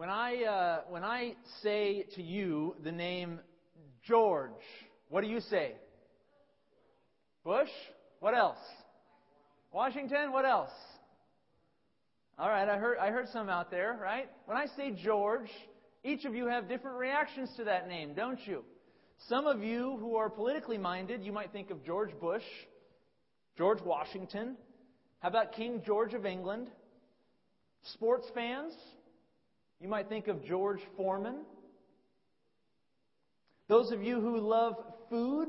When I, uh, when I say to you the name George, what do you say? Bush? What else? Washington? What else? All right, I heard, I heard some out there, right? When I say George, each of you have different reactions to that name, don't you? Some of you who are politically minded, you might think of George Bush, George Washington. How about King George of England? Sports fans, you might think of George Foreman. Those of you who love food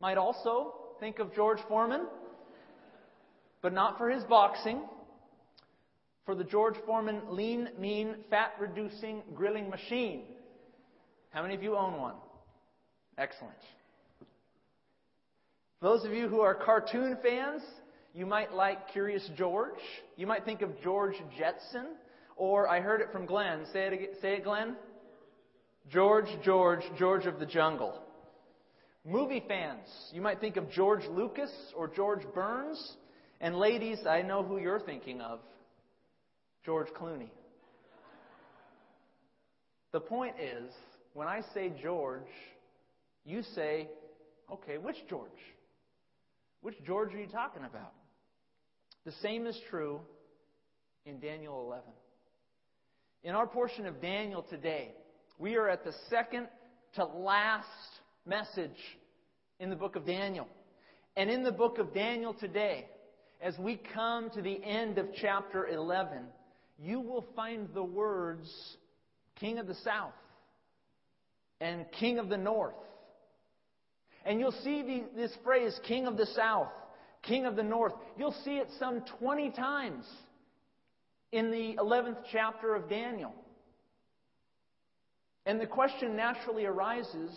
might also think of George Foreman, but not for his boxing, for the George Foreman lean, mean, fat reducing grilling machine. How many of you own one? Excellent. Those of you who are cartoon fans, you might like Curious George. You might think of George Jetson. Or I heard it from Glenn. Say it, again. say it Glenn. George, George, George of the Jungle. Movie fans, you might think of George Lucas or George Burns. And ladies, I know who you're thinking of George Clooney. The point is, when I say George, you say, okay, which George? Which George are you talking about? The same is true in Daniel 11. In our portion of Daniel today, we are at the second to last message in the book of Daniel. And in the book of Daniel today, as we come to the end of chapter 11, you will find the words King of the South and King of the North. And you'll see the, this phrase, King of the South, King of the North. You'll see it some 20 times in the 11th chapter of Daniel. And the question naturally arises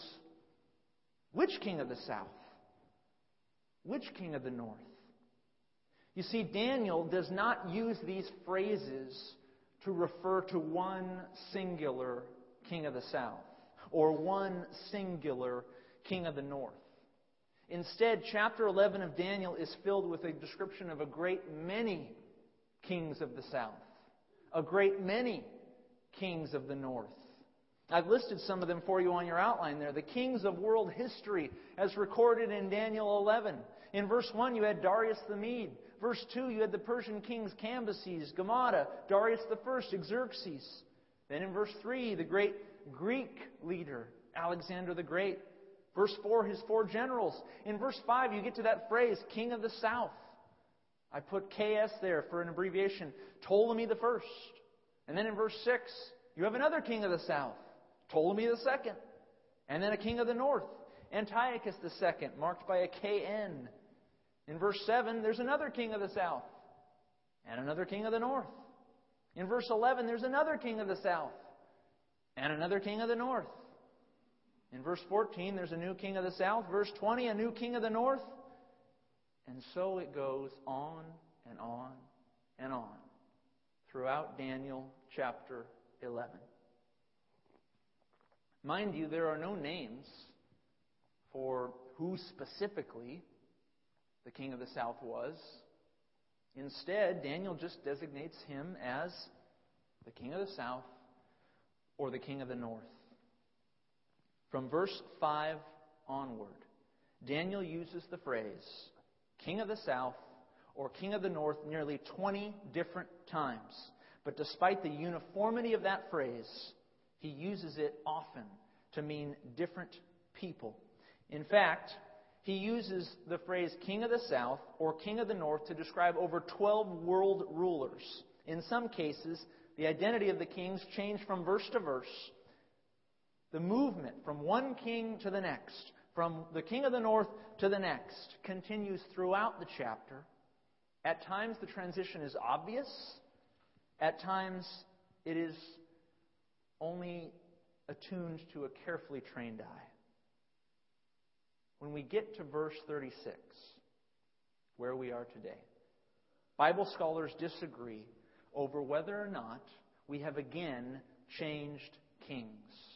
which king of the south? Which king of the north? You see, Daniel does not use these phrases to refer to one singular king of the south or one singular king of the north. Instead, chapter 11 of Daniel is filled with a description of a great many kings of the south, a great many kings of the north. I've listed some of them for you on your outline there. The kings of world history, as recorded in Daniel 11. In verse 1, you had Darius the Mede. Verse 2, you had the Persian kings Cambyses, Gaumata, Darius the First, Xerxes. Then in verse 3, the great Greek leader, Alexander the Great. Verse 4, his four generals. In verse 5, you get to that phrase, King of the South. I put KS there for an abbreviation, Ptolemy the First. And then in verse 6, you have another king of the south, Ptolemy the second. And then a king of the north, Antiochus the second, marked by a KN. In verse 7, there's another king of the south, and another king of the north. In verse 11, there's another king of the south, and another king of the north. In verse 14, there's a new king of the south. Verse 20, a new king of the north. And so it goes on and on and on throughout Daniel chapter 11. Mind you, there are no names for who specifically the king of the south was. Instead, Daniel just designates him as the king of the south or the king of the north. From verse 5 onward, Daniel uses the phrase king of the south or king of the north nearly 20 different times. But despite the uniformity of that phrase, he uses it often to mean different people. In fact, he uses the phrase king of the south or king of the north to describe over 12 world rulers. In some cases, the identity of the kings changed from verse to verse. The movement from one king to the next, from the king of the north to the next, continues throughout the chapter. At times, the transition is obvious. At times, it is only attuned to a carefully trained eye. When we get to verse 36, where we are today, Bible scholars disagree over whether or not we have again changed kings.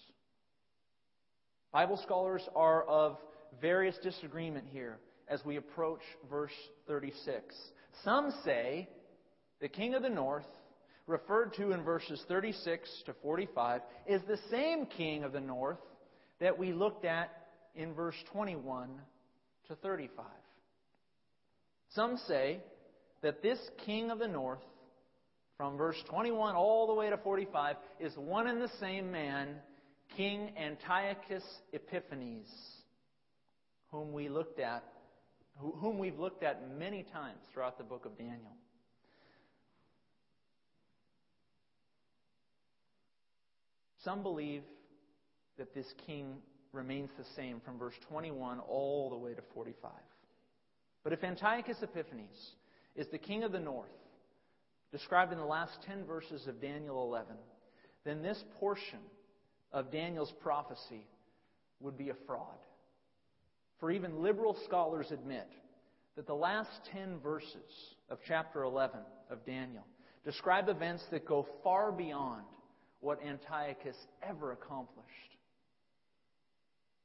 Bible scholars are of various disagreement here as we approach verse 36. Some say the king of the north referred to in verses 36 to 45, is the same king of the north that we looked at in verse 21 to 35. Some say that this king of the north, from verse 21 all the way to 45, is one and the same man, King Antiochus Epiphanes, whom we looked at, whom we've looked at many times throughout the book of Daniel. Some believe that this king remains the same from verse 21 all the way to 45. But if Antiochus Epiphanes is the king of the north, described in the last 10 verses of Daniel 11, then this portion of Daniel's prophecy would be a fraud. For even liberal scholars admit that the last 10 verses of chapter 11 of Daniel describe events that go far beyond what Antiochus ever accomplished.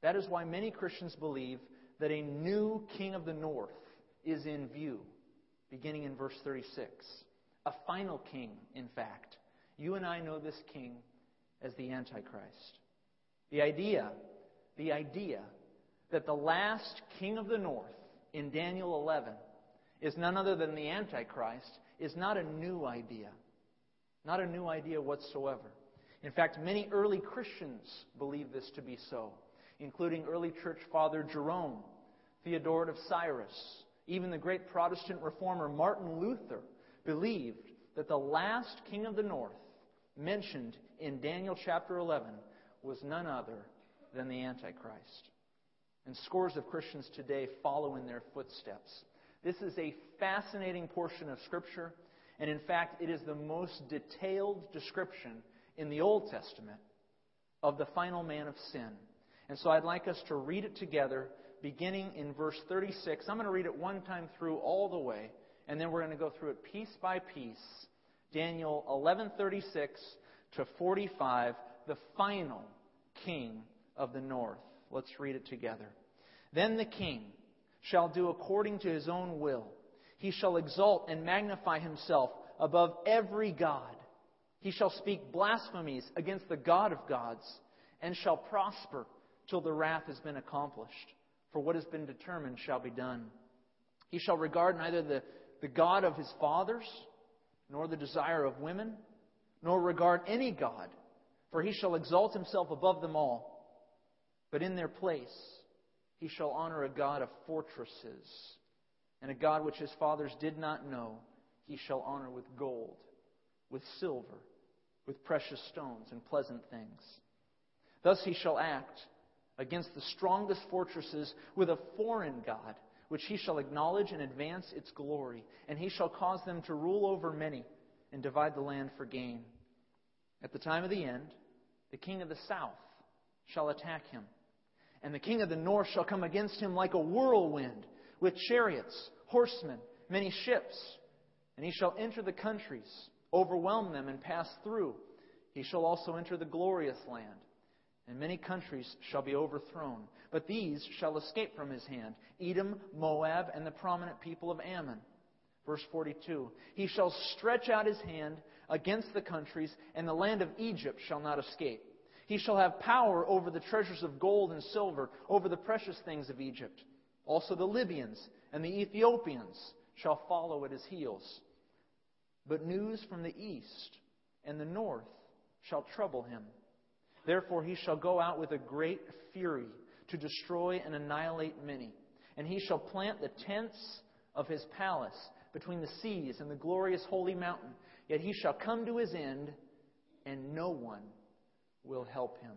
That is why many Christians believe that a new king of the north is in view, beginning in verse 36. A final king, in fact. You and I know this king as the Antichrist. The idea, the idea that the last king of the north in Daniel 11 is none other than the Antichrist is not a new idea. Not a new idea whatsoever. In fact, many early Christians believe this to be so, including early church father Jerome, Theodoret of Cyrus, even the great Protestant reformer Martin Luther believed that the last king of the north mentioned in Daniel chapter 11 was none other than the Antichrist. And scores of Christians today follow in their footsteps. This is a fascinating portion of Scripture, and in fact, it is the most detailed description in the Old Testament of the final man of sin. And so I'd like us to read it together, beginning in verse 36. I'm going to read it one time through all the way, and then we're going to go through it piece by piece. Daniel 11:36 to 45, the final king of the north. Let's read it together. Then the king shall do according to his own will. He shall exalt and magnify himself above every god he shall speak blasphemies against the God of gods, and shall prosper till the wrath has been accomplished. For what has been determined shall be done. He shall regard neither the, the God of his fathers, nor the desire of women, nor regard any God, for he shall exalt himself above them all. But in their place he shall honor a God of fortresses, and a God which his fathers did not know, he shall honor with gold, with silver, with precious stones and pleasant things. Thus he shall act against the strongest fortresses with a foreign God, which he shall acknowledge and advance its glory, and he shall cause them to rule over many and divide the land for gain. At the time of the end, the king of the south shall attack him, and the king of the north shall come against him like a whirlwind, with chariots, horsemen, many ships, and he shall enter the countries overwhelm them and pass through. He shall also enter the glorious land, and many countries shall be overthrown. But these shall escape from his hand Edom, Moab, and the prominent people of Ammon. Verse 42 He shall stretch out his hand against the countries, and the land of Egypt shall not escape. He shall have power over the treasures of gold and silver, over the precious things of Egypt. Also the Libyans and the Ethiopians shall follow at his heels. But news from the east and the north shall trouble him. Therefore he shall go out with a great fury to destroy and annihilate many. And he shall plant the tents of his palace between the seas and the glorious holy mountain. Yet he shall come to his end, and no one will help him.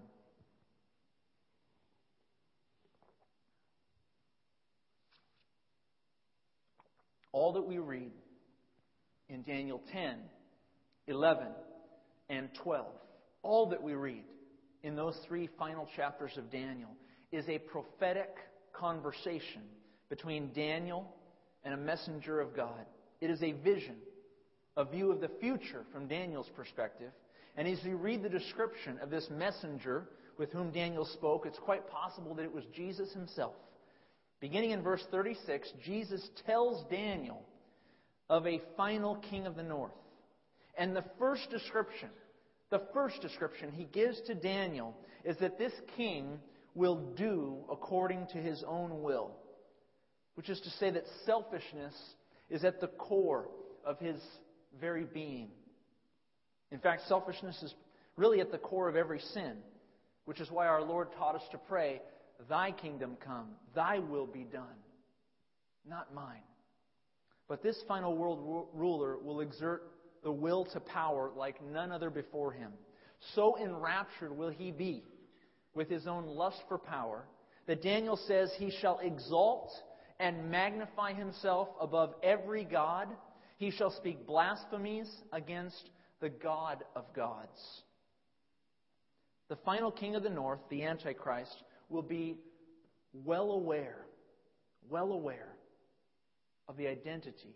All that we read in Daniel 10, 11, and 12. All that we read in those three final chapters of Daniel is a prophetic conversation between Daniel and a messenger of God. It is a vision, a view of the future from Daniel's perspective. And as you read the description of this messenger with whom Daniel spoke, it's quite possible that it was Jesus himself. Beginning in verse 36, Jesus tells Daniel of a final king of the north. And the first description, the first description he gives to Daniel is that this king will do according to his own will, which is to say that selfishness is at the core of his very being. In fact, selfishness is really at the core of every sin, which is why our Lord taught us to pray, Thy kingdom come, Thy will be done, not mine. But this final world ruler will exert the will to power like none other before him. So enraptured will he be with his own lust for power that Daniel says he shall exalt and magnify himself above every God. He shall speak blasphemies against the God of gods. The final king of the north, the Antichrist, will be well aware, well aware of the identity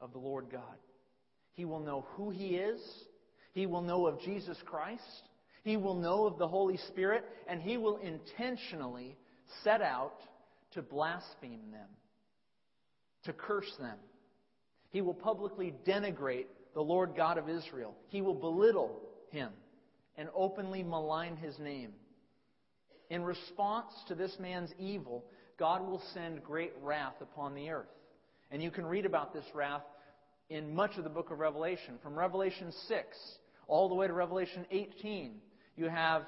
of the Lord God. He will know who he is. He will know of Jesus Christ. He will know of the Holy Spirit. And he will intentionally set out to blaspheme them, to curse them. He will publicly denigrate the Lord God of Israel. He will belittle him and openly malign his name. In response to this man's evil, God will send great wrath upon the earth. And you can read about this wrath in much of the book of Revelation. From Revelation 6 all the way to Revelation 18, you have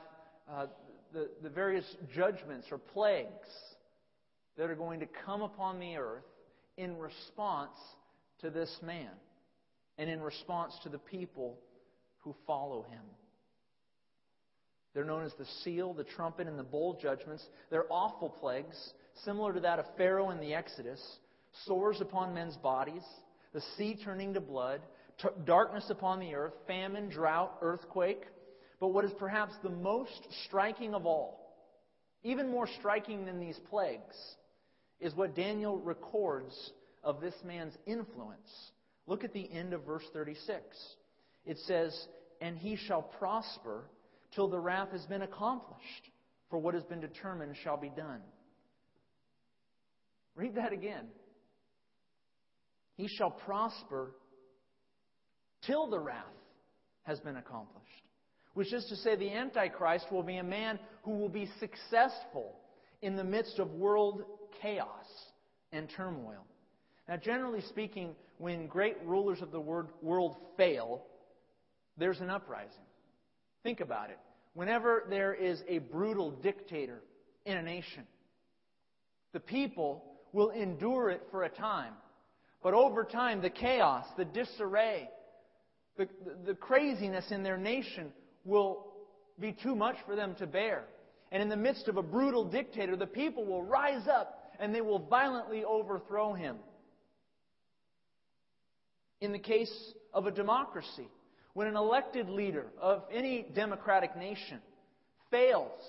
uh, the, the various judgments or plagues that are going to come upon the earth in response to this man and in response to the people who follow him. They're known as the seal, the trumpet, and the bowl judgments. They're awful plagues, similar to that of Pharaoh in the Exodus sores upon men's bodies, the sea turning to blood, t- darkness upon the earth, famine, drought, earthquake. But what is perhaps the most striking of all, even more striking than these plagues, is what Daniel records of this man's influence. Look at the end of verse 36. It says, And he shall prosper till the wrath has been accomplished, for what has been determined shall be done. Read that again. He shall prosper till the wrath has been accomplished. Which is to say, the Antichrist will be a man who will be successful in the midst of world chaos and turmoil. Now, generally speaking, when great rulers of the world fail, there's an uprising. Think about it. Whenever there is a brutal dictator in a nation, the people will endure it for a time. But over time, the chaos, the disarray, the, the, craziness in their nation will be too much for them to bear. And in the midst of a brutal dictator, the people will rise up and they will violently overthrow him. In the case of a democracy, when an elected leader of any democratic nation fails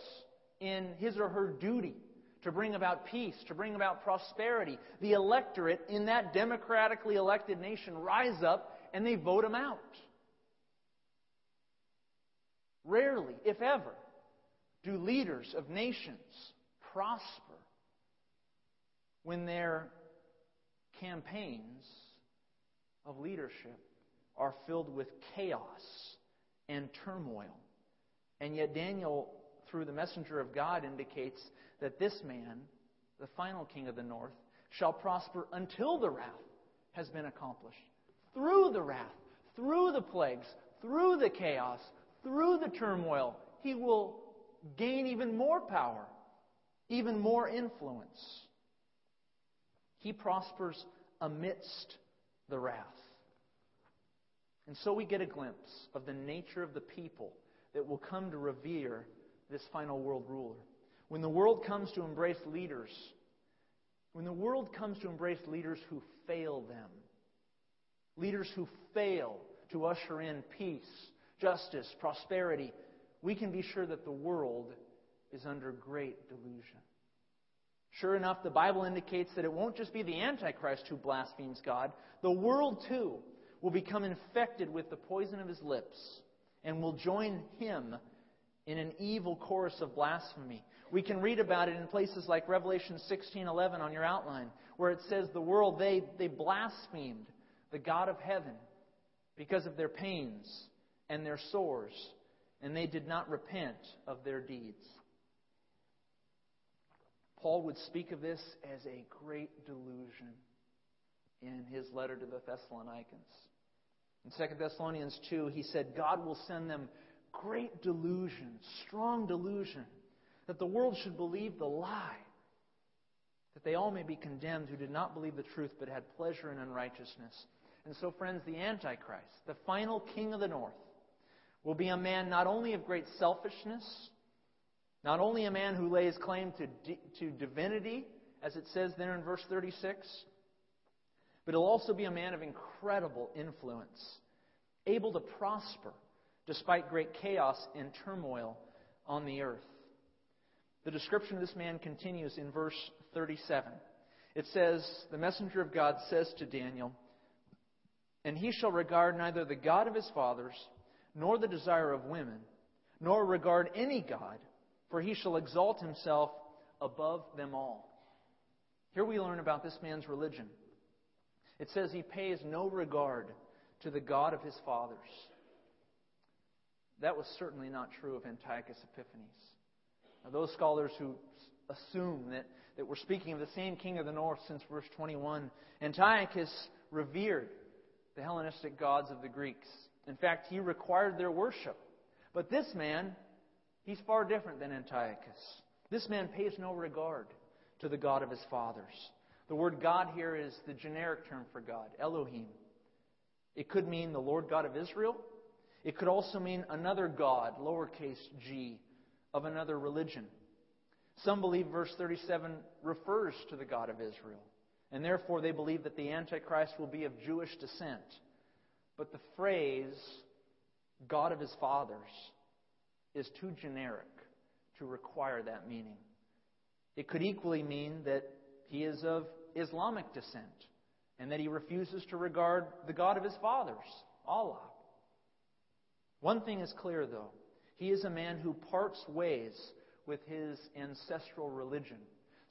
in his or her duty to bring about peace, to bring about prosperity. The electorate in that democratically elected nation rise up and they vote him out. Rarely, if ever, do leaders of nations prosper when their campaigns of leadership are filled with chaos and turmoil. And yet, Daniel, through the messenger of God, indicates that this man, the final king of the north, shall prosper until the wrath has been accomplished. Through the wrath, through the plagues, through the chaos, through the turmoil, he will gain even more power, even more influence. He prospers amidst the wrath. And so we get a glimpse of the nature of the people that will come to revere this final world ruler. When the world comes to embrace leaders, when the world comes to embrace leaders who fail them, leaders who fail to usher in peace, justice, prosperity, we can be sure that the world is under great delusion. Sure enough, the Bible indicates that it won't just be the Antichrist who blasphemes God, the world too will become infected with the poison of his lips and will join him in an evil chorus of blasphemy. We can read about it in places like Revelation 16:11 on your outline, where it says the world they they blasphemed the God of heaven because of their pains and their sores, and they did not repent of their deeds. Paul would speak of this as a great delusion in his letter to the Thessalonians. In 2 Thessalonians 2, he said, God will send them great delusion, strong delusion, that the world should believe the lie, that they all may be condemned who did not believe the truth but had pleasure in unrighteousness. And so, friends, the Antichrist, the final king of the north, will be a man not only of great selfishness, not only a man who lays claim to, to divinity, as it says there in verse 36, but he'll also be a man of incredible influence, able to prosper despite great chaos and turmoil on the earth. The description of this man continues in verse 37. It says, The messenger of God says to Daniel, And he shall regard neither the God of his fathers, nor the desire of women, nor regard any God for he shall exalt himself above them all. Here we learn about this man's religion. It says he pays no regard to the God of his fathers. That was certainly not true of Antiochus Epiphanes. Now, those scholars who assume that, that we're speaking of the same king of the north since verse 21, Antiochus revered the Hellenistic gods of the Greeks. In fact, he required their worship. But this man He's far different than Antiochus. This man pays no regard to the God of his fathers. The word God here is the generic term for God, Elohim. It could mean the Lord God of Israel. It could also mean another God, lowercase g, of another religion. Some believe verse 37 refers to the God of Israel, and therefore they believe that the Antichrist will be of Jewish descent. But the phrase, God of his fathers, is too generic to require that meaning. It could equally mean that he is of Islamic descent and that he refuses to regard the God of his fathers, Allah. One thing is clear, though. He is a man who parts ways with his ancestral religion.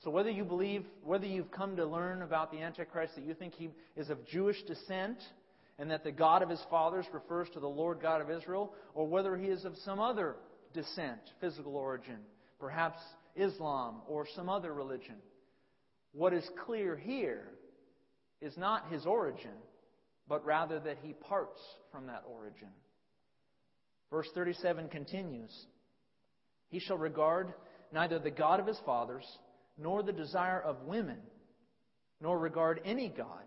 So whether you believe, whether you've come to learn about the Antichrist that you think he is of Jewish descent and that the God of his fathers refers to the Lord God of Israel, or whether he is of some other descent, physical origin, perhaps Islam or some other religion. What is clear here is not his origin, but rather that he parts from that origin. Verse 37 continues He shall regard neither the God of his fathers, nor the desire of women, nor regard any God,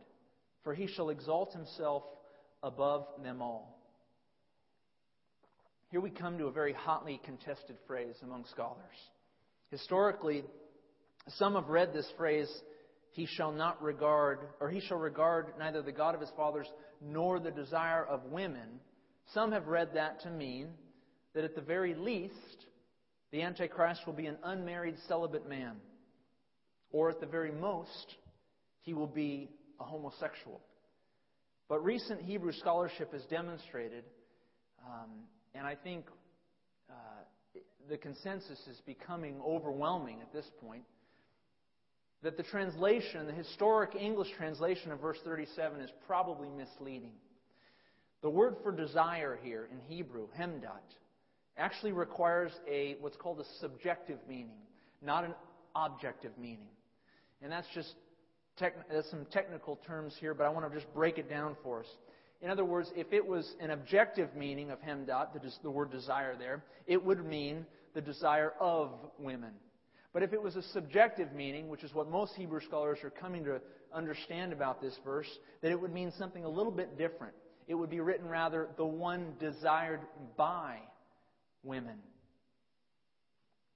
for he shall exalt himself above them all. Here we come to a very hotly contested phrase among scholars. Historically, some have read this phrase, he shall not regard, or he shall regard neither the God of his fathers nor the desire of women. Some have read that to mean that at the very least, the Antichrist will be an unmarried celibate man. Or at the very most, he will be a homosexual. But recent Hebrew scholarship has demonstrated um, and I think uh, the consensus is becoming overwhelming at this point that the translation, the historic English translation of verse 37, is probably misleading. The word for desire here in Hebrew, hemdat, actually requires a what's called a subjective meaning, not an objective meaning. And that's just tech, that's some technical terms here, but I want to just break it down for us. In other words, if it was an objective meaning of hemdat, the, the word desire there, it would mean the desire of women. But if it was a subjective meaning, which is what most Hebrew scholars are coming to understand about this verse, that it would mean something a little bit different. It would be written rather, the one desired by women.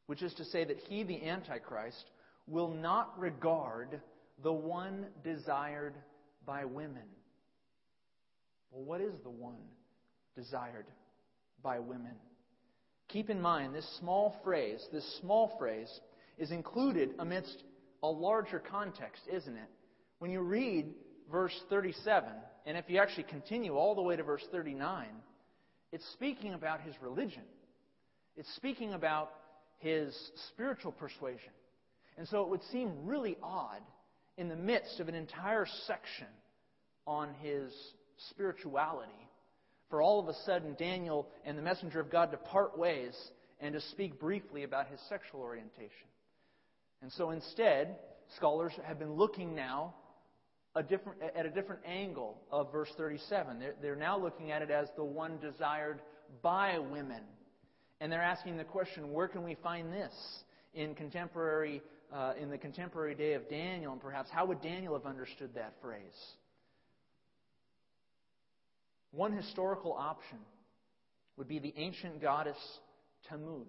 Which is to say that he, the Antichrist, will not regard the one desired by women. Well, what is the one desired by women? Keep in mind, this small phrase, this small phrase, is included amidst a larger context, isn't it? When you read verse 37, and if you actually continue all the way to verse 39, it's speaking about his religion. It's speaking about his spiritual persuasion. And so it would seem really odd in the midst of an entire section on his spirituality for all of a sudden Daniel and the messenger of God to part ways and to speak briefly about his sexual orientation. And so instead, scholars have been looking now a different, at a different angle of verse 37. They're, they're now looking at it as the one desired by women. And they're asking the question, where can we find this in contemporary, uh, in the contemporary day of Daniel, and perhaps how would Daniel have understood that phrase? One historical option would be the ancient goddess Tammuz.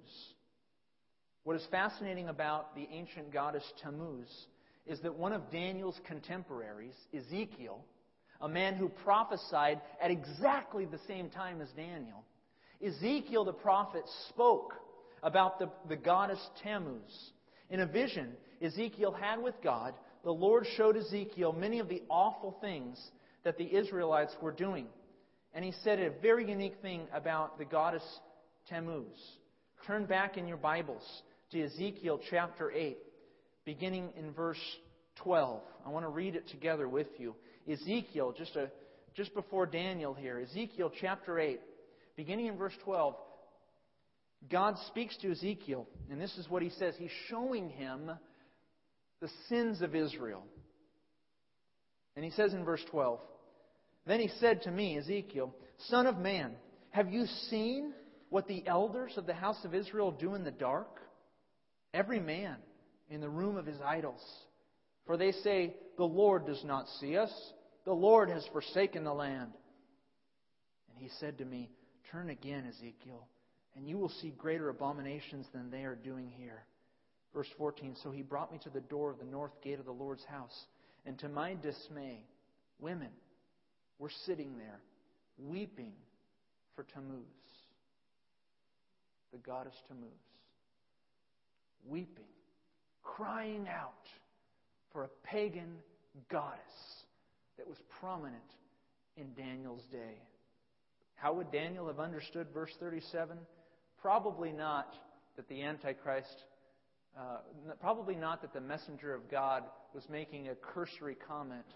What is fascinating about the ancient goddess Tammuz is that one of Daniel's contemporaries, Ezekiel, a man who prophesied at exactly the same time as Daniel, Ezekiel the prophet spoke about the, the goddess Tammuz. In a vision Ezekiel had with God, the Lord showed Ezekiel many of the awful things that the Israelites were doing. And he said a very unique thing about the goddess Tammuz. Turn back in your Bibles to Ezekiel chapter 8 beginning in verse 12. I want to read it together with you. Ezekiel, just, a, just before Daniel here, Ezekiel chapter 8, beginning in verse 12, God speaks to Ezekiel, and this is what he says. He's showing him the sins of Israel. And he says in verse 12, Then he said to me, Ezekiel, Son of man, have you seen what the elders of the house of Israel do in the dark? Every man in the room of his idols. For they say, The Lord does not see us, the Lord has forsaken the land. And he said to me, Turn again, Ezekiel, and you will see greater abominations than they are doing here. Verse 14 So he brought me to the door of the north gate of the Lord's house, and to my dismay, women were sitting there, weeping for Tammuz, the goddess Tammuz. Weeping crying out for a pagan goddess that was prominent in Daniel's day. How would Daniel have understood verse 37? Probably not that the Antichrist, uh, probably not that the messenger of God was making a cursory comment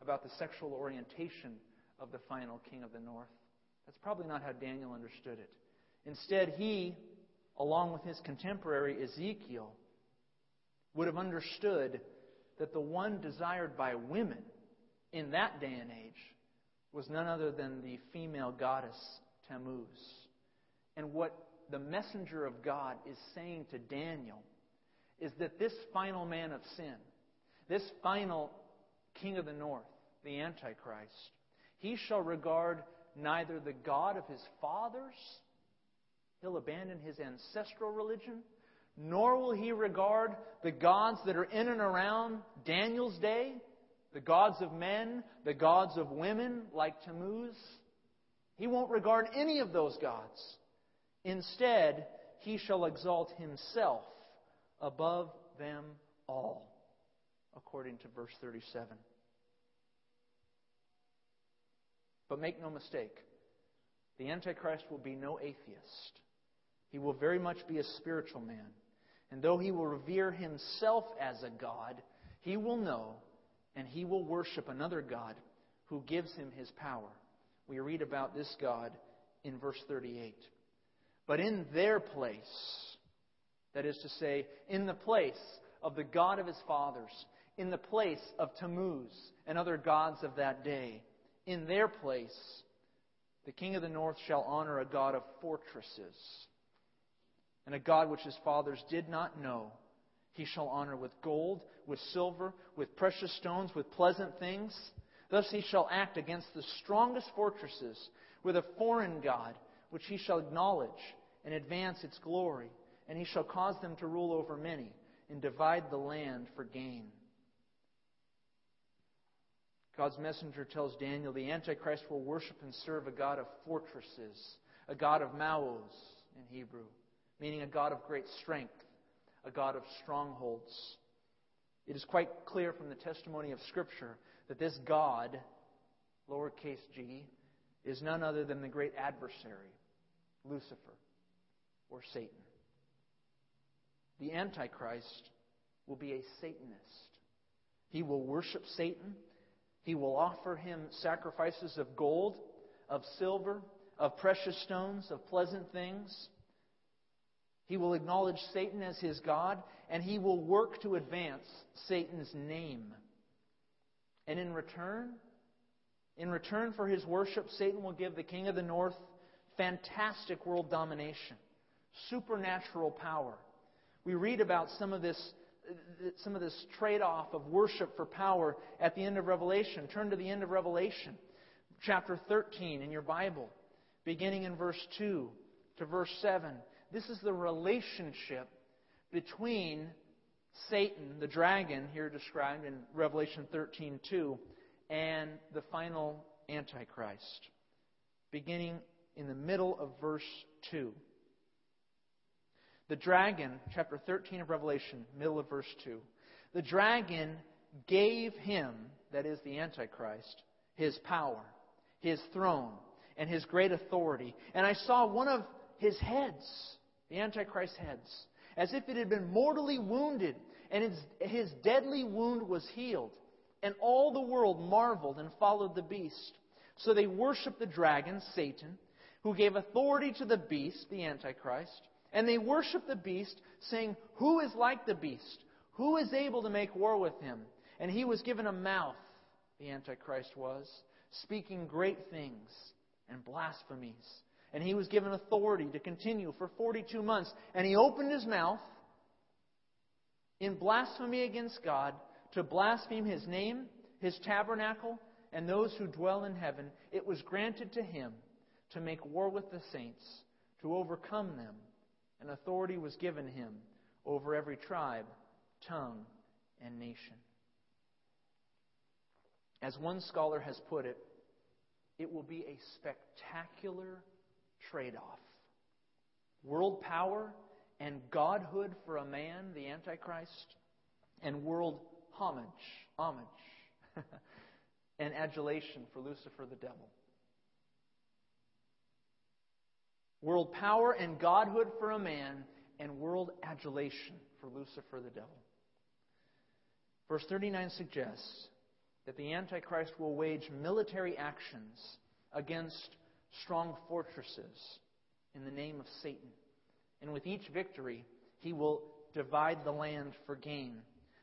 about the sexual orientation of the final king of the north. That's probably not how Daniel understood it. Instead, he, along with his contemporary Ezekiel, would have understood that the one desired by women in that day and age was none other than the female goddess Tammuz. And what the messenger of God is saying to Daniel is that this final man of sin, this final king of the north, the Antichrist, he shall regard neither the God of his fathers, he'll abandon his ancestral religion, nor will he regard the gods that are in and around Daniel's day, the gods of men, the gods of women like Tammuz. He won't regard any of those gods. Instead, he shall exalt himself above them all, according to verse 37. But make no mistake, the Antichrist will be no atheist. He will very much be a spiritual man. And though he will revere himself as a God, he will know and he will worship another God who gives him his power. We read about this God in verse 38. But in their place, that is to say, in the place of the God of his fathers, in the place of Tammuz and other gods of that day, in their place, the king of the north shall honor a God of fortresses and a God which his fathers did not know, he shall honor with gold, with silver, with precious stones, with pleasant things. Thus he shall act against the strongest fortresses with a foreign God, which he shall acknowledge and advance its glory. And he shall cause them to rule over many and divide the land for gain. God's messenger tells Daniel the Antichrist will worship and serve a God of fortresses, a God of Maoz in Hebrew meaning a God of great strength, a God of strongholds. It is quite clear from the testimony of Scripture that this God, lowercase g, is none other than the great adversary, Lucifer, or Satan. The Antichrist will be a Satanist. He will worship Satan. He will offer him sacrifices of gold, of silver, of precious stones, of pleasant things. He will acknowledge Satan as his God, and he will work to advance Satan's name. And in return, in return for his worship, Satan will give the king of the north fantastic world domination, supernatural power. We read about some of this some of this trade-off of worship for power at the end of Revelation. Turn to the end of Revelation, chapter 13 in your Bible, beginning in verse 2 to verse 7. This is the relationship between Satan, the dragon, here described in Revelation 13:2, and the final Antichrist, beginning in the middle of verse 2. The dragon, chapter 13 of Revelation, middle of verse 2. The dragon gave him, that is the Antichrist, his power, his throne, and his great authority. And I saw one of his heads, the Antichrist's heads, as if it had been mortally wounded, and his, his deadly wound was healed. And all the world marveled and followed the beast. So they worshiped the dragon, Satan, who gave authority to the beast, the Antichrist and they worshiped the beast, saying, Who is like the beast? Who is able to make war with him? And he was given a mouth, the Antichrist was, speaking great things and blasphemies. And he was given authority to continue for 42 months. And he opened his mouth in blasphemy against God to blaspheme his name, his tabernacle, and those who dwell in heaven. It was granted to him to make war with the saints, to overcome them and authority was given him over every tribe, tongue, and nation. As one scholar has put it, it will be a spectacular trade off. World power and godhood for a man, the Antichrist, and world homage, homage, and adulation for Lucifer the devil. world power and godhood for a man, and world adulation for Lucifer the devil. Verse 39 suggests that the Antichrist will wage military actions against strong fortresses in the name of Satan. And with each victory, he will divide the land for gain.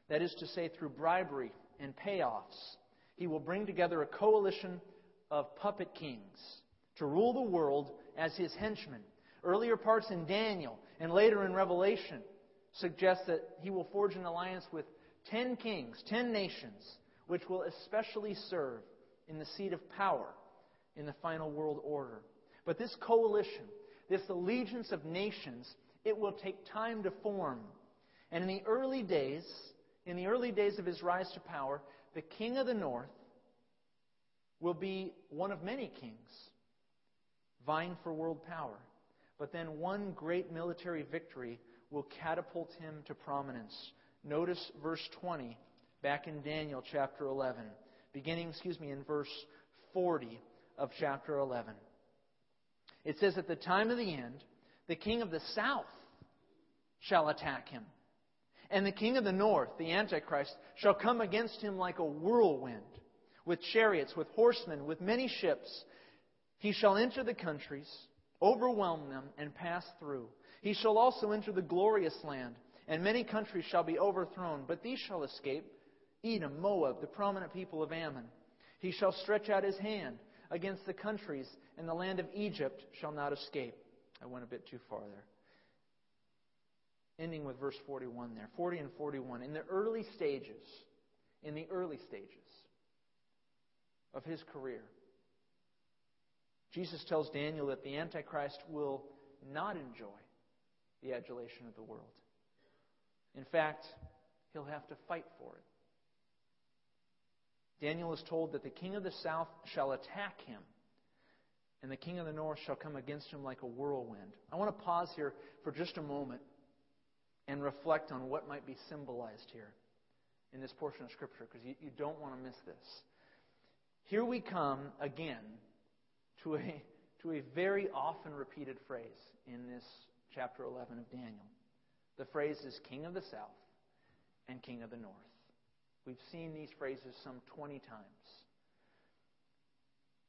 That is to say, through bribery and payoffs, he will bring together a coalition of puppet kings to rule the world as his henchmen. Earlier parts in Daniel and later in Revelation suggest that he will forge an alliance with ten kings, ten nations, which will especially serve in the seat of power in the final world order. But this coalition, this allegiance of nations, it will take time to form. And in the early days, in the early days of his rise to power, the king of the north will be one of many kings vying for world power. But then one great military victory will catapult him to prominence. Notice verse 20 back in Daniel chapter 11, beginning, excuse me, in verse 40 of chapter 11. It says, At the time of the end, the king of the south shall attack him. And the king of the north, the Antichrist, shall come against him like a whirlwind, with chariots, with horsemen, with many ships. He shall enter the countries, overwhelm them, and pass through. He shall also enter the glorious land, and many countries shall be overthrown, but these shall escape Edom, Moab, the prominent people of Ammon. He shall stretch out his hand against the countries, and the land of Egypt shall not escape. I went a bit too far there. Ending with verse 41 there. 40 and 41. In the early stages, in the early stages of his career, Jesus tells Daniel that the Antichrist will not enjoy the adulation of the world. In fact, he'll have to fight for it. Daniel is told that the king of the south shall attack him, and the king of the north shall come against him like a whirlwind. I want to pause here for just a moment and reflect on what might be symbolized here in this portion of Scripture, because you, you don't want to miss this. Here we come again to a, to a very often repeated phrase in this chapter 11 of Daniel. The phrase is King of the South and King of the North. We've seen these phrases some 20 times.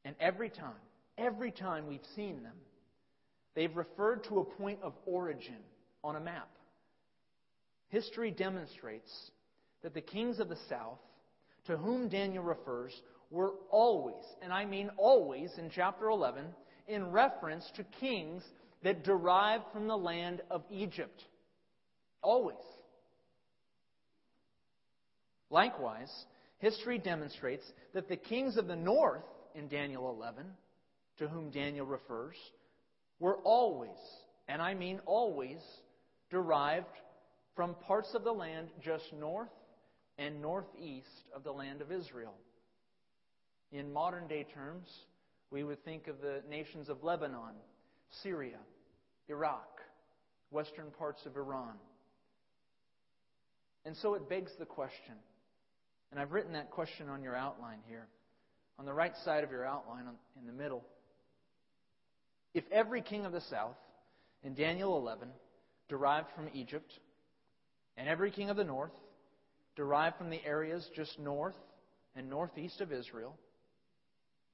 And every time, every time we've seen them, they've referred to a point of origin on a map. History demonstrates that the kings of the south, to whom Daniel refers, were always, and I mean always, in chapter 11, in reference to kings that derived from the land of Egypt. Always. Likewise, history demonstrates that the kings of the north in Daniel 11, to whom Daniel refers, were always, and I mean always, derived from parts of the land just north and northeast of the land of Israel. In modern day terms, we would think of the nations of Lebanon, Syria, Iraq, western parts of Iran. And so it begs the question, and I've written that question on your outline here, on the right side of your outline in the middle. If every king of the south in Daniel 11 derived from Egypt, and every king of the north derived from the areas just north and northeast of Israel,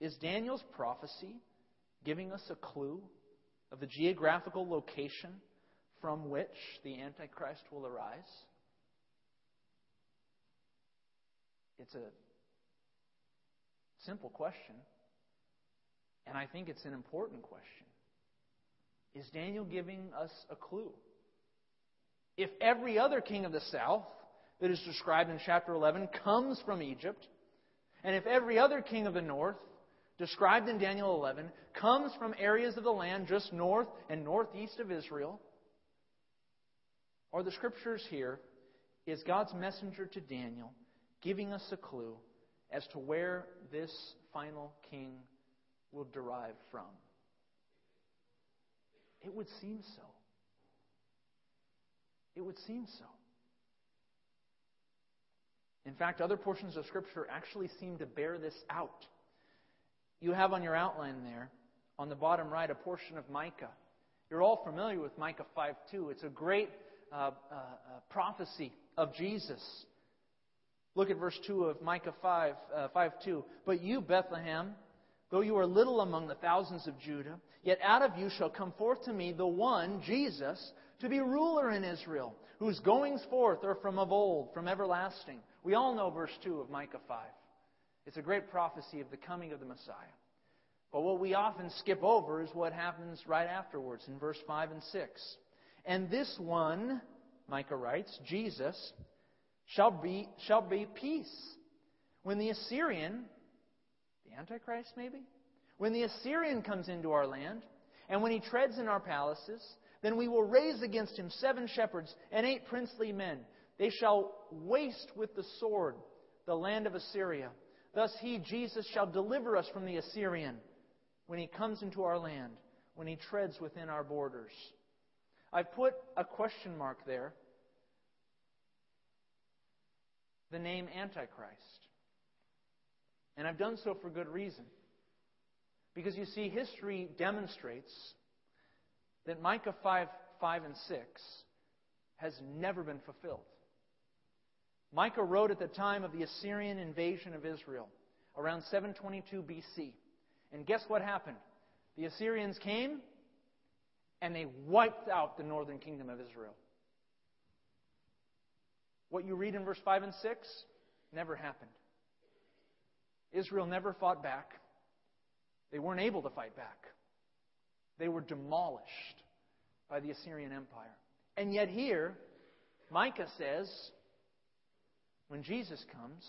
is Daniel's prophecy giving us a clue of the geographical location from which the Antichrist will arise? It's a simple question, and I think it's an important question. Is Daniel giving us a clue? If every other king of the south that is described in chapter 11 comes from Egypt, and if every other king of the north described in Daniel 11 comes from areas of the land just north and northeast of Israel, are the scriptures here, is God's messenger to Daniel giving us a clue as to where this final king will derive from? It would seem so. It would seem so. In fact, other portions of Scripture actually seem to bear this out. You have on your outline there, on the bottom right, a portion of Micah. You're all familiar with Micah 5:2. It's a great uh, uh, uh, prophecy of Jesus. Look at verse 2 of Micah 5, uh, 5 2. But you, Bethlehem, though you are little among the thousands of Judah, yet out of you shall come forth to me the one, Jesus, to be ruler in Israel, whose goings forth are from of old, from everlasting. We all know verse 2 of Micah 5. It's a great prophecy of the coming of the Messiah. But what we often skip over is what happens right afterwards in verse 5 and 6. And this one, Micah writes, Jesus, shall be, shall be peace. When the Assyrian, the Antichrist maybe, when the Assyrian comes into our land, and when he treads in our palaces, then we will raise against him seven shepherds and eight princely men. They shall waste with the sword the land of Assyria. Thus he, Jesus, shall deliver us from the Assyrian when he comes into our land, when he treads within our borders. I've put a question mark there. The name Antichrist. And I've done so for good reason. Because you see, history demonstrates that Micah 5, 5 and 6 has never been fulfilled. Micah wrote at the time of the Assyrian invasion of Israel, around 722 BC. And guess what happened? The Assyrians came and they wiped out the northern kingdom of Israel. What you read in verse 5 and 6 never happened. Israel never fought back. They weren't able to fight back. They were demolished by the Assyrian Empire. And yet, here, Micah says, when Jesus comes,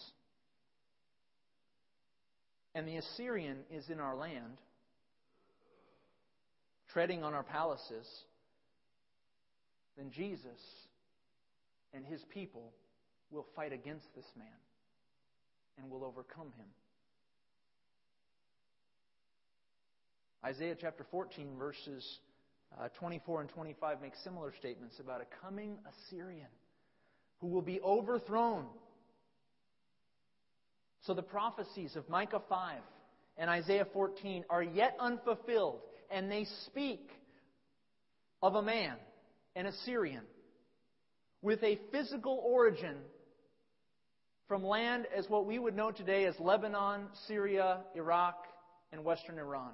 and the Assyrian is in our land, treading on our palaces, then Jesus and his people will fight against this man and will overcome him. Isaiah chapter 14, verses uh, 24 and 25 make similar statements about a coming Assyrian who will be overthrown. So the prophecies of Micah 5 and Isaiah 14 are yet unfulfilled, and they speak of a man, an Assyrian, with a physical origin from land as what we would know today as Lebanon, Syria, Iraq, and western Iran.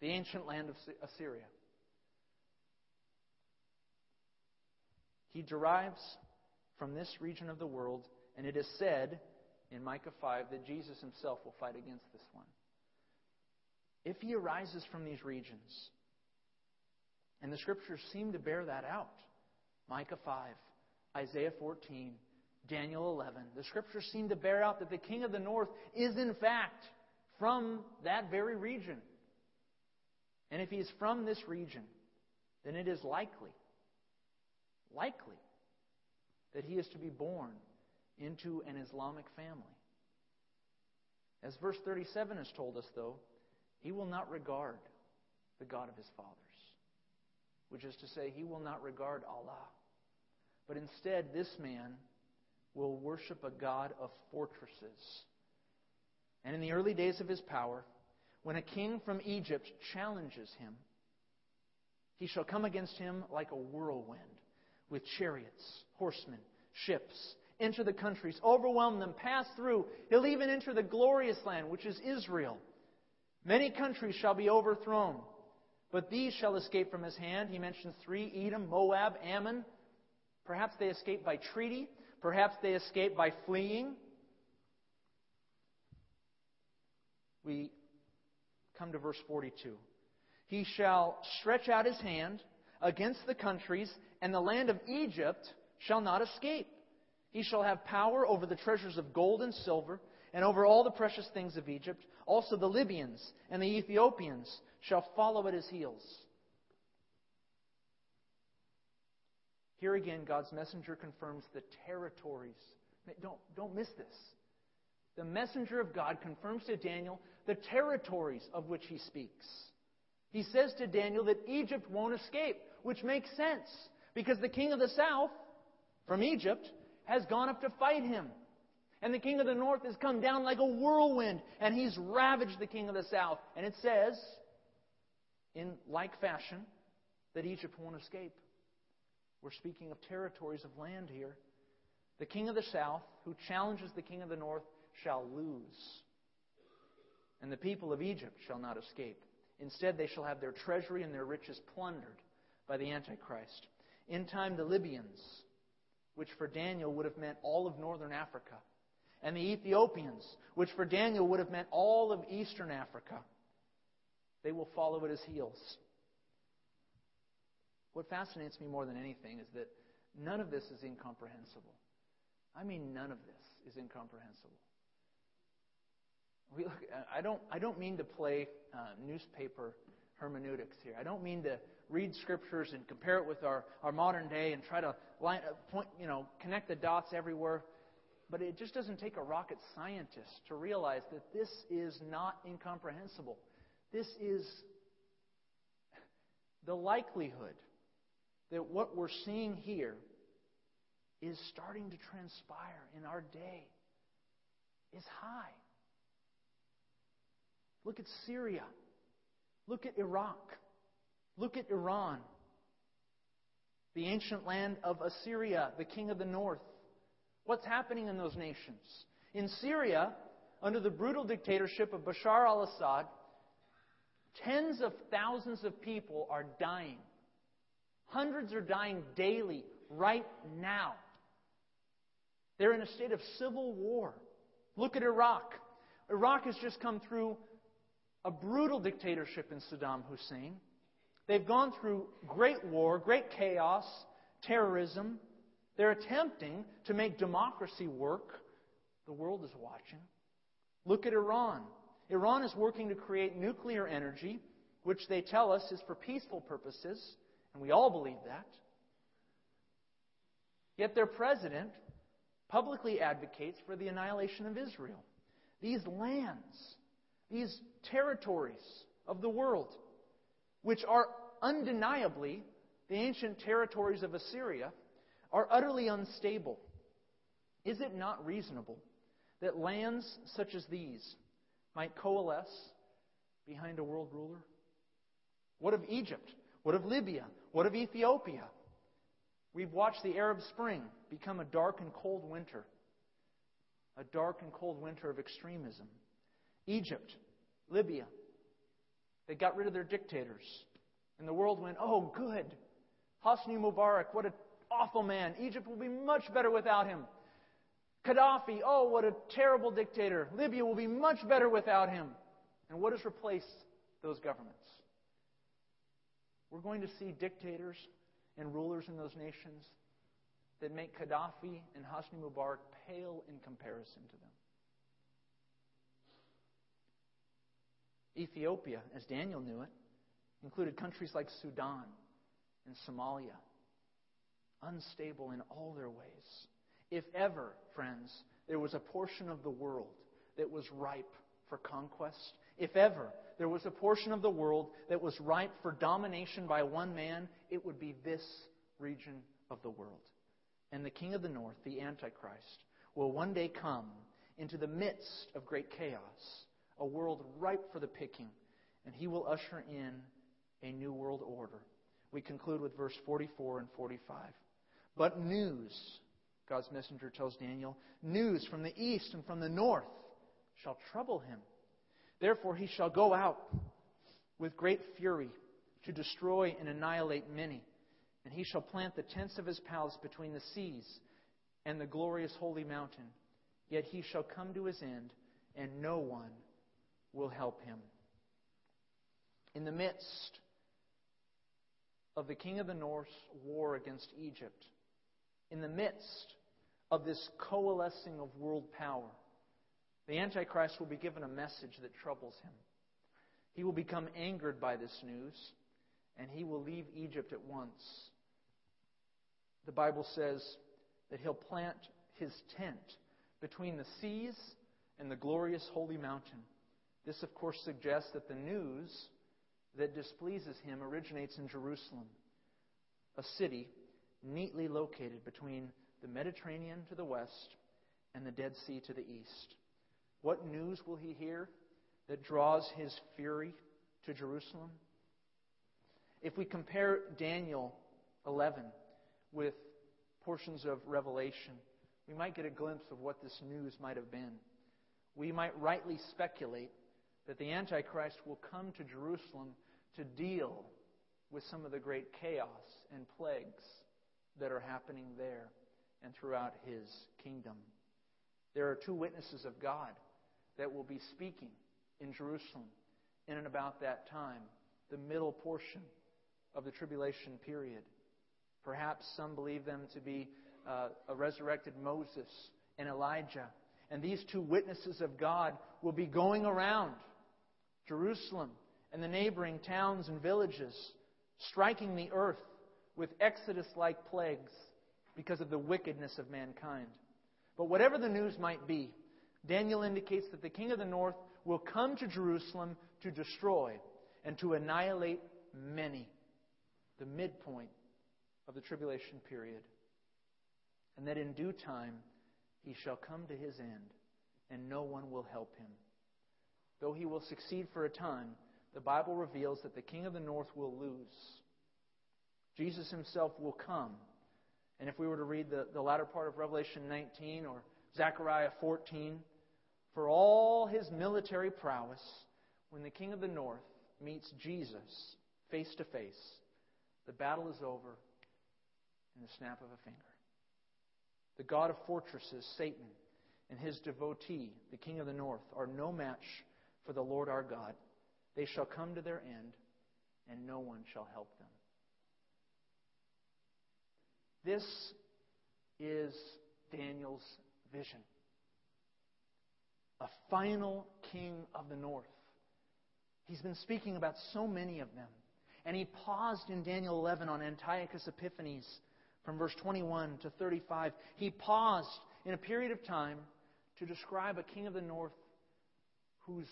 the ancient land of Assyria. He derives from this region of the world, and it is said in Micah 5 that Jesus himself will fight against this one. If he arises from these regions, and the scriptures seem to bear that out Micah 5, Isaiah 14, Daniel 11. The scriptures seem to bear out that the king of the north is, in fact, from that very region. And if he is from this region, then it is likely, likely, that he is to be born into an Islamic family. As verse 37 has told us, though, he will not regard the God of his fathers, which is to say, he will not regard Allah. But instead, this man will worship a God of fortresses. And in the early days of his power, when a king from Egypt challenges him, he shall come against him like a whirlwind, with chariots, horsemen, ships, enter the countries, overwhelm them, pass through. He'll even enter the glorious land, which is Israel. Many countries shall be overthrown, but these shall escape from his hand. He mentions three Edom, Moab, Ammon. Perhaps they escape by treaty. Perhaps they escape by fleeing. We come to verse 42. He shall stretch out his hand against the countries, and the land of Egypt shall not escape. He shall have power over the treasures of gold and silver, and over all the precious things of Egypt. Also the Libyans and the Ethiopians shall follow at his heels. Here again, God's messenger confirms the territories. Don't, don't miss this. The messenger of God confirms to Daniel the territories of which he speaks. He says to Daniel that Egypt won't escape, which makes sense because the king of the south from Egypt has gone up to fight him. And the king of the north has come down like a whirlwind, and he's ravaged the king of the south. And it says, in like fashion, that Egypt won't escape. We're speaking of territories of land here. The king of the south, who challenges the king of the north, shall lose. And the people of Egypt shall not escape. Instead, they shall have their treasury and their riches plundered by the Antichrist. In time, the Libyans, which for Daniel would have meant all of northern Africa, and the Ethiopians, which for Daniel would have meant all of eastern Africa, they will follow at his heels. What fascinates me more than anything is that none of this is incomprehensible. I mean, none of this is incomprehensible. We look, I, don't, I don't mean to play uh, newspaper hermeneutics here. I don't mean to read scriptures and compare it with our, our modern day and try to line, uh, point, you know, connect the dots everywhere. But it just doesn't take a rocket scientist to realize that this is not incomprehensible. This is the likelihood that what we're seeing here is starting to transpire in our day is high. Look at Syria. Look at Iraq. Look at Iran. The ancient land of Assyria, the king of the north. What's happening in those nations? In Syria, under the brutal dictatorship of Bashar al Assad, tens of thousands of people are dying Hundreds are dying daily, right now. They're in a state of civil war. Look at Iraq. Iraq has just come through a brutal dictatorship in Saddam Hussein. They've gone through great war, great chaos, terrorism. They're attempting to make democracy work. The world is watching. Look at Iran. Iran is working to create nuclear energy, which they tell us is for peaceful purposes. And we all believe that. Yet their president publicly advocates for the annihilation of Israel. These lands, these territories of the world, which are undeniably the ancient territories of Assyria, are utterly unstable. Is it not reasonable that lands such as these might coalesce behind a world ruler? What of Egypt? What of Libya? What of Ethiopia? We've watched the Arab Spring become a dark and cold winter, a dark and cold winter of extremism. Egypt, Libya, They got rid of their dictators. And the world went, oh, good. Hosni Mubarak, what an awful man. Egypt will be much better without him. Gaddafi, oh, what a terrible dictator. Libya will be much better without him. And what has replaced those governments? We're going to see dictators and rulers in those nations that make Gaddafi and Hosni Mubarak pale in comparison to them. Ethiopia, as Daniel knew it, included countries like Sudan and Somalia, unstable in all their ways. If ever, friends, there was a portion of the world that was ripe for conquest, if ever there was a portion of the world that was ripe for domination by one man, it would be this region of the world. And the king of the north, the Antichrist, will one day come into the midst of great chaos, a world ripe for the picking, and he will usher in a new world order. We conclude with verse 44 and 45. But news God's messenger tells Daniel, news from the east and from the north shall trouble him. Therefore, he shall go out with great fury to destroy and annihilate many. And he shall plant the tents of his palace between the seas and the glorious holy mountain. Yet he shall come to his end, and no one will help him. In the midst of the king of the north's war against Egypt, in the midst of this coalescing of world power, the Antichrist will be given a message that troubles him. He will become angered by this news, and he will leave Egypt at once. The Bible says that he'll plant his tent between the seas and the glorious holy mountain. This, of course, suggests that the news that displeases him originates in Jerusalem, a city neatly located between the Mediterranean to the west and the Dead Sea to the east. What news will he hear that draws his fury to Jerusalem? If we compare Daniel 11 with portions of Revelation, we might get a glimpse of what this news might have been. We might rightly speculate that the Antichrist will come to Jerusalem to deal with some of the great chaos and plagues that are happening there and throughout his kingdom. There are two witnesses of God that will be speaking in Jerusalem in and about that time, the middle portion of the tribulation period. Perhaps some believe them to be uh, a resurrected Moses and Elijah. And these two witnesses of God will be going around Jerusalem and the neighboring towns and villages, striking the earth with Exodus like plagues because of the wickedness of mankind. But whatever the news might be, Daniel indicates that the king of the north will come to Jerusalem to destroy and to annihilate many, the midpoint of the tribulation period. And that in due time he shall come to his end, and no one will help him. Though he will succeed for a time, the Bible reveals that the king of the north will lose. Jesus himself will come and if we were to read the, the latter part of Revelation 19 or Zechariah 14, for all his military prowess, when the king of the north meets Jesus face to face, the battle is over in the snap of a finger. The God of fortresses, Satan, and his devotee, the king of the north, are no match for the Lord our God. They shall come to their end, and no one shall help them. This is Daniel's vision. A final king of the north. He's been speaking about so many of them. And he paused in Daniel 11 on Antiochus Epiphanes from verse 21 to 35. He paused in a period of time to describe a king of the north whose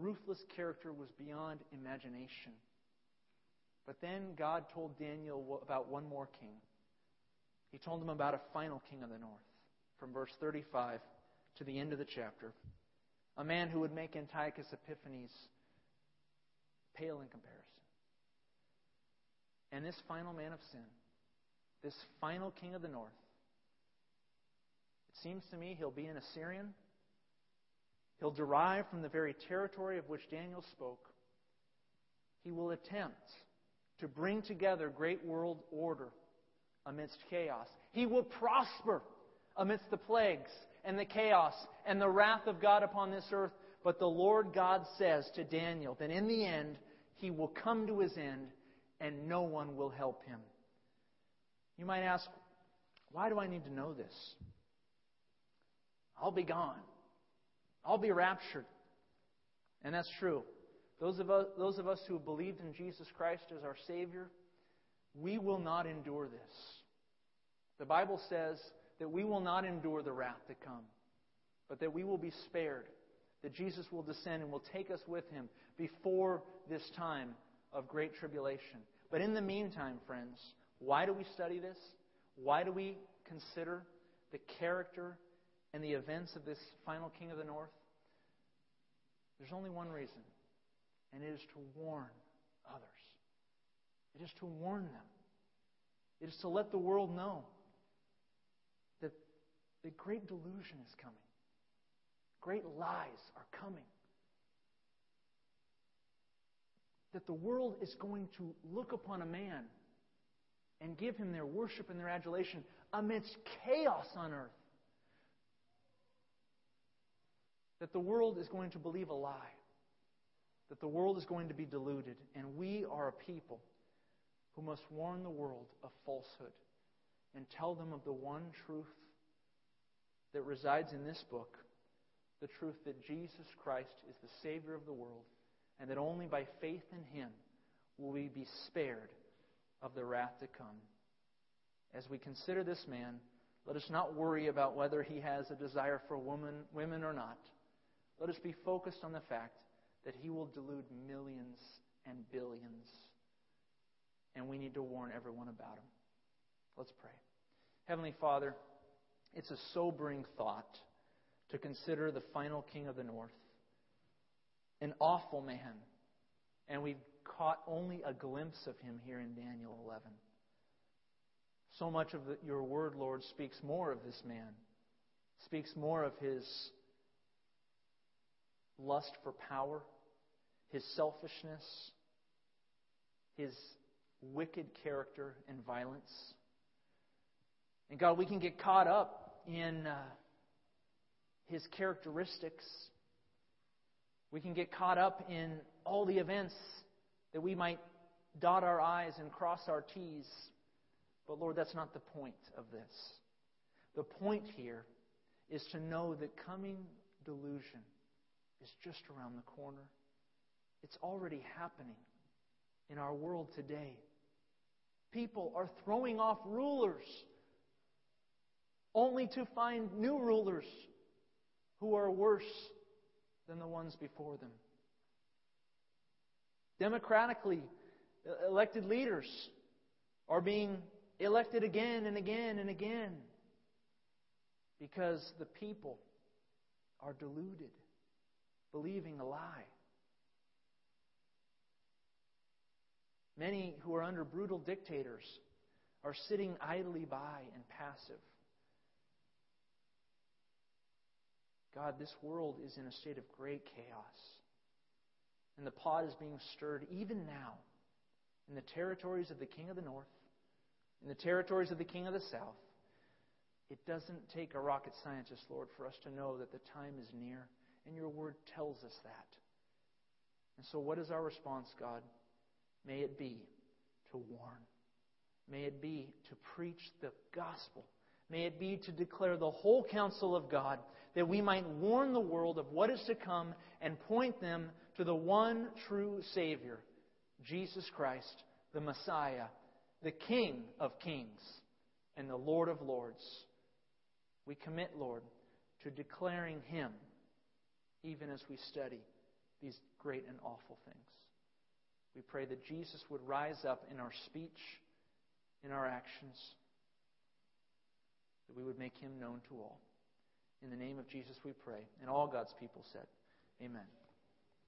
ruthless character was beyond imagination. But then God told Daniel about one more king he told them about a final king of the north from verse 35 to the end of the chapter. A man who would make Antiochus Epiphanes pale in comparison. And this final man of sin, this final king of the north, it seems to me he'll be an Assyrian. He'll derive from the very territory of which Daniel spoke. he will attempt to bring together great world order amidst chaos. He will prosper amidst the plagues and the chaos and the wrath of God upon this earth. But the Lord God says to Daniel that in the end, he will come to his end and no one will help him. You might ask, why do I need to know this? I'll be gone. I'll be raptured. And that's true. Those of us, those of us who have believed in Jesus Christ as our Savior, we will not endure this. The Bible says that we will not endure the wrath to come, but that we will be spared, that Jesus will descend and will take us with him before this time of great tribulation. But in the meantime, friends, why do we study this? Why do we consider the character and the events of this final king of the north? There's only one reason, and it is to warn others. It is to warn them. It is to let the world know that the great delusion is coming. Great lies are coming. That the world is going to look upon a man and give him their worship and their adulation amidst chaos on earth. That the world is going to believe a lie that the world is going to be deluded, and we are a people who must warn the world of falsehood and tell them of the one truth that resides in this book the truth that Jesus Christ is the Savior of the world, and that only by faith in Him will we be spared of the wrath to come. As we consider this man, let us not worry about whether he has a desire for woman, women or not. Let us be focused on the fact that he will delude millions and billions. And we need to warn everyone about him. Let's pray. Heavenly Father, it's a sobering thought to consider the final king of the north. An awful man. And we've caught only a glimpse of him here in Daniel 11. So much of the, your word, Lord, speaks more of this man, speaks more of his lust for power, his selfishness, his wicked character and violence. And God, we can get caught up in uh, his characteristics. We can get caught up in all the events that we might dot our I's and cross our T's. But Lord, that's not the point of this. The point here is to know that coming delusion is just around the corner. It's already happening in our world today. People are throwing off rulers only to find new rulers who are worse than the ones before them. Democratically elected leaders are being elected again and again and again because the people are deluded, believing a lie. Many who are under brutal dictators are sitting idly by and passive. God, this world is in a state of great chaos. And the pot is being stirred even now in the territories of the king of the north, in the territories of the king of the south. It doesn't take a rocket scientist, Lord, for us to know that the time is near, and your word tells us that. And so, what is our response, God? May it be to warn. May it be to preach the gospel. May it be to declare the whole counsel of God, that we might warn the world of what is to come and point them to the one true Savior, Jesus Christ, the Messiah, the King of kings, and the Lord of lords. We commit, Lord, to declaring Him even as we study these great and awful things. We pray that Jesus would rise up in our speech, in our actions, that we would make him known to all. In the name of Jesus we pray. And all God's people said, Amen.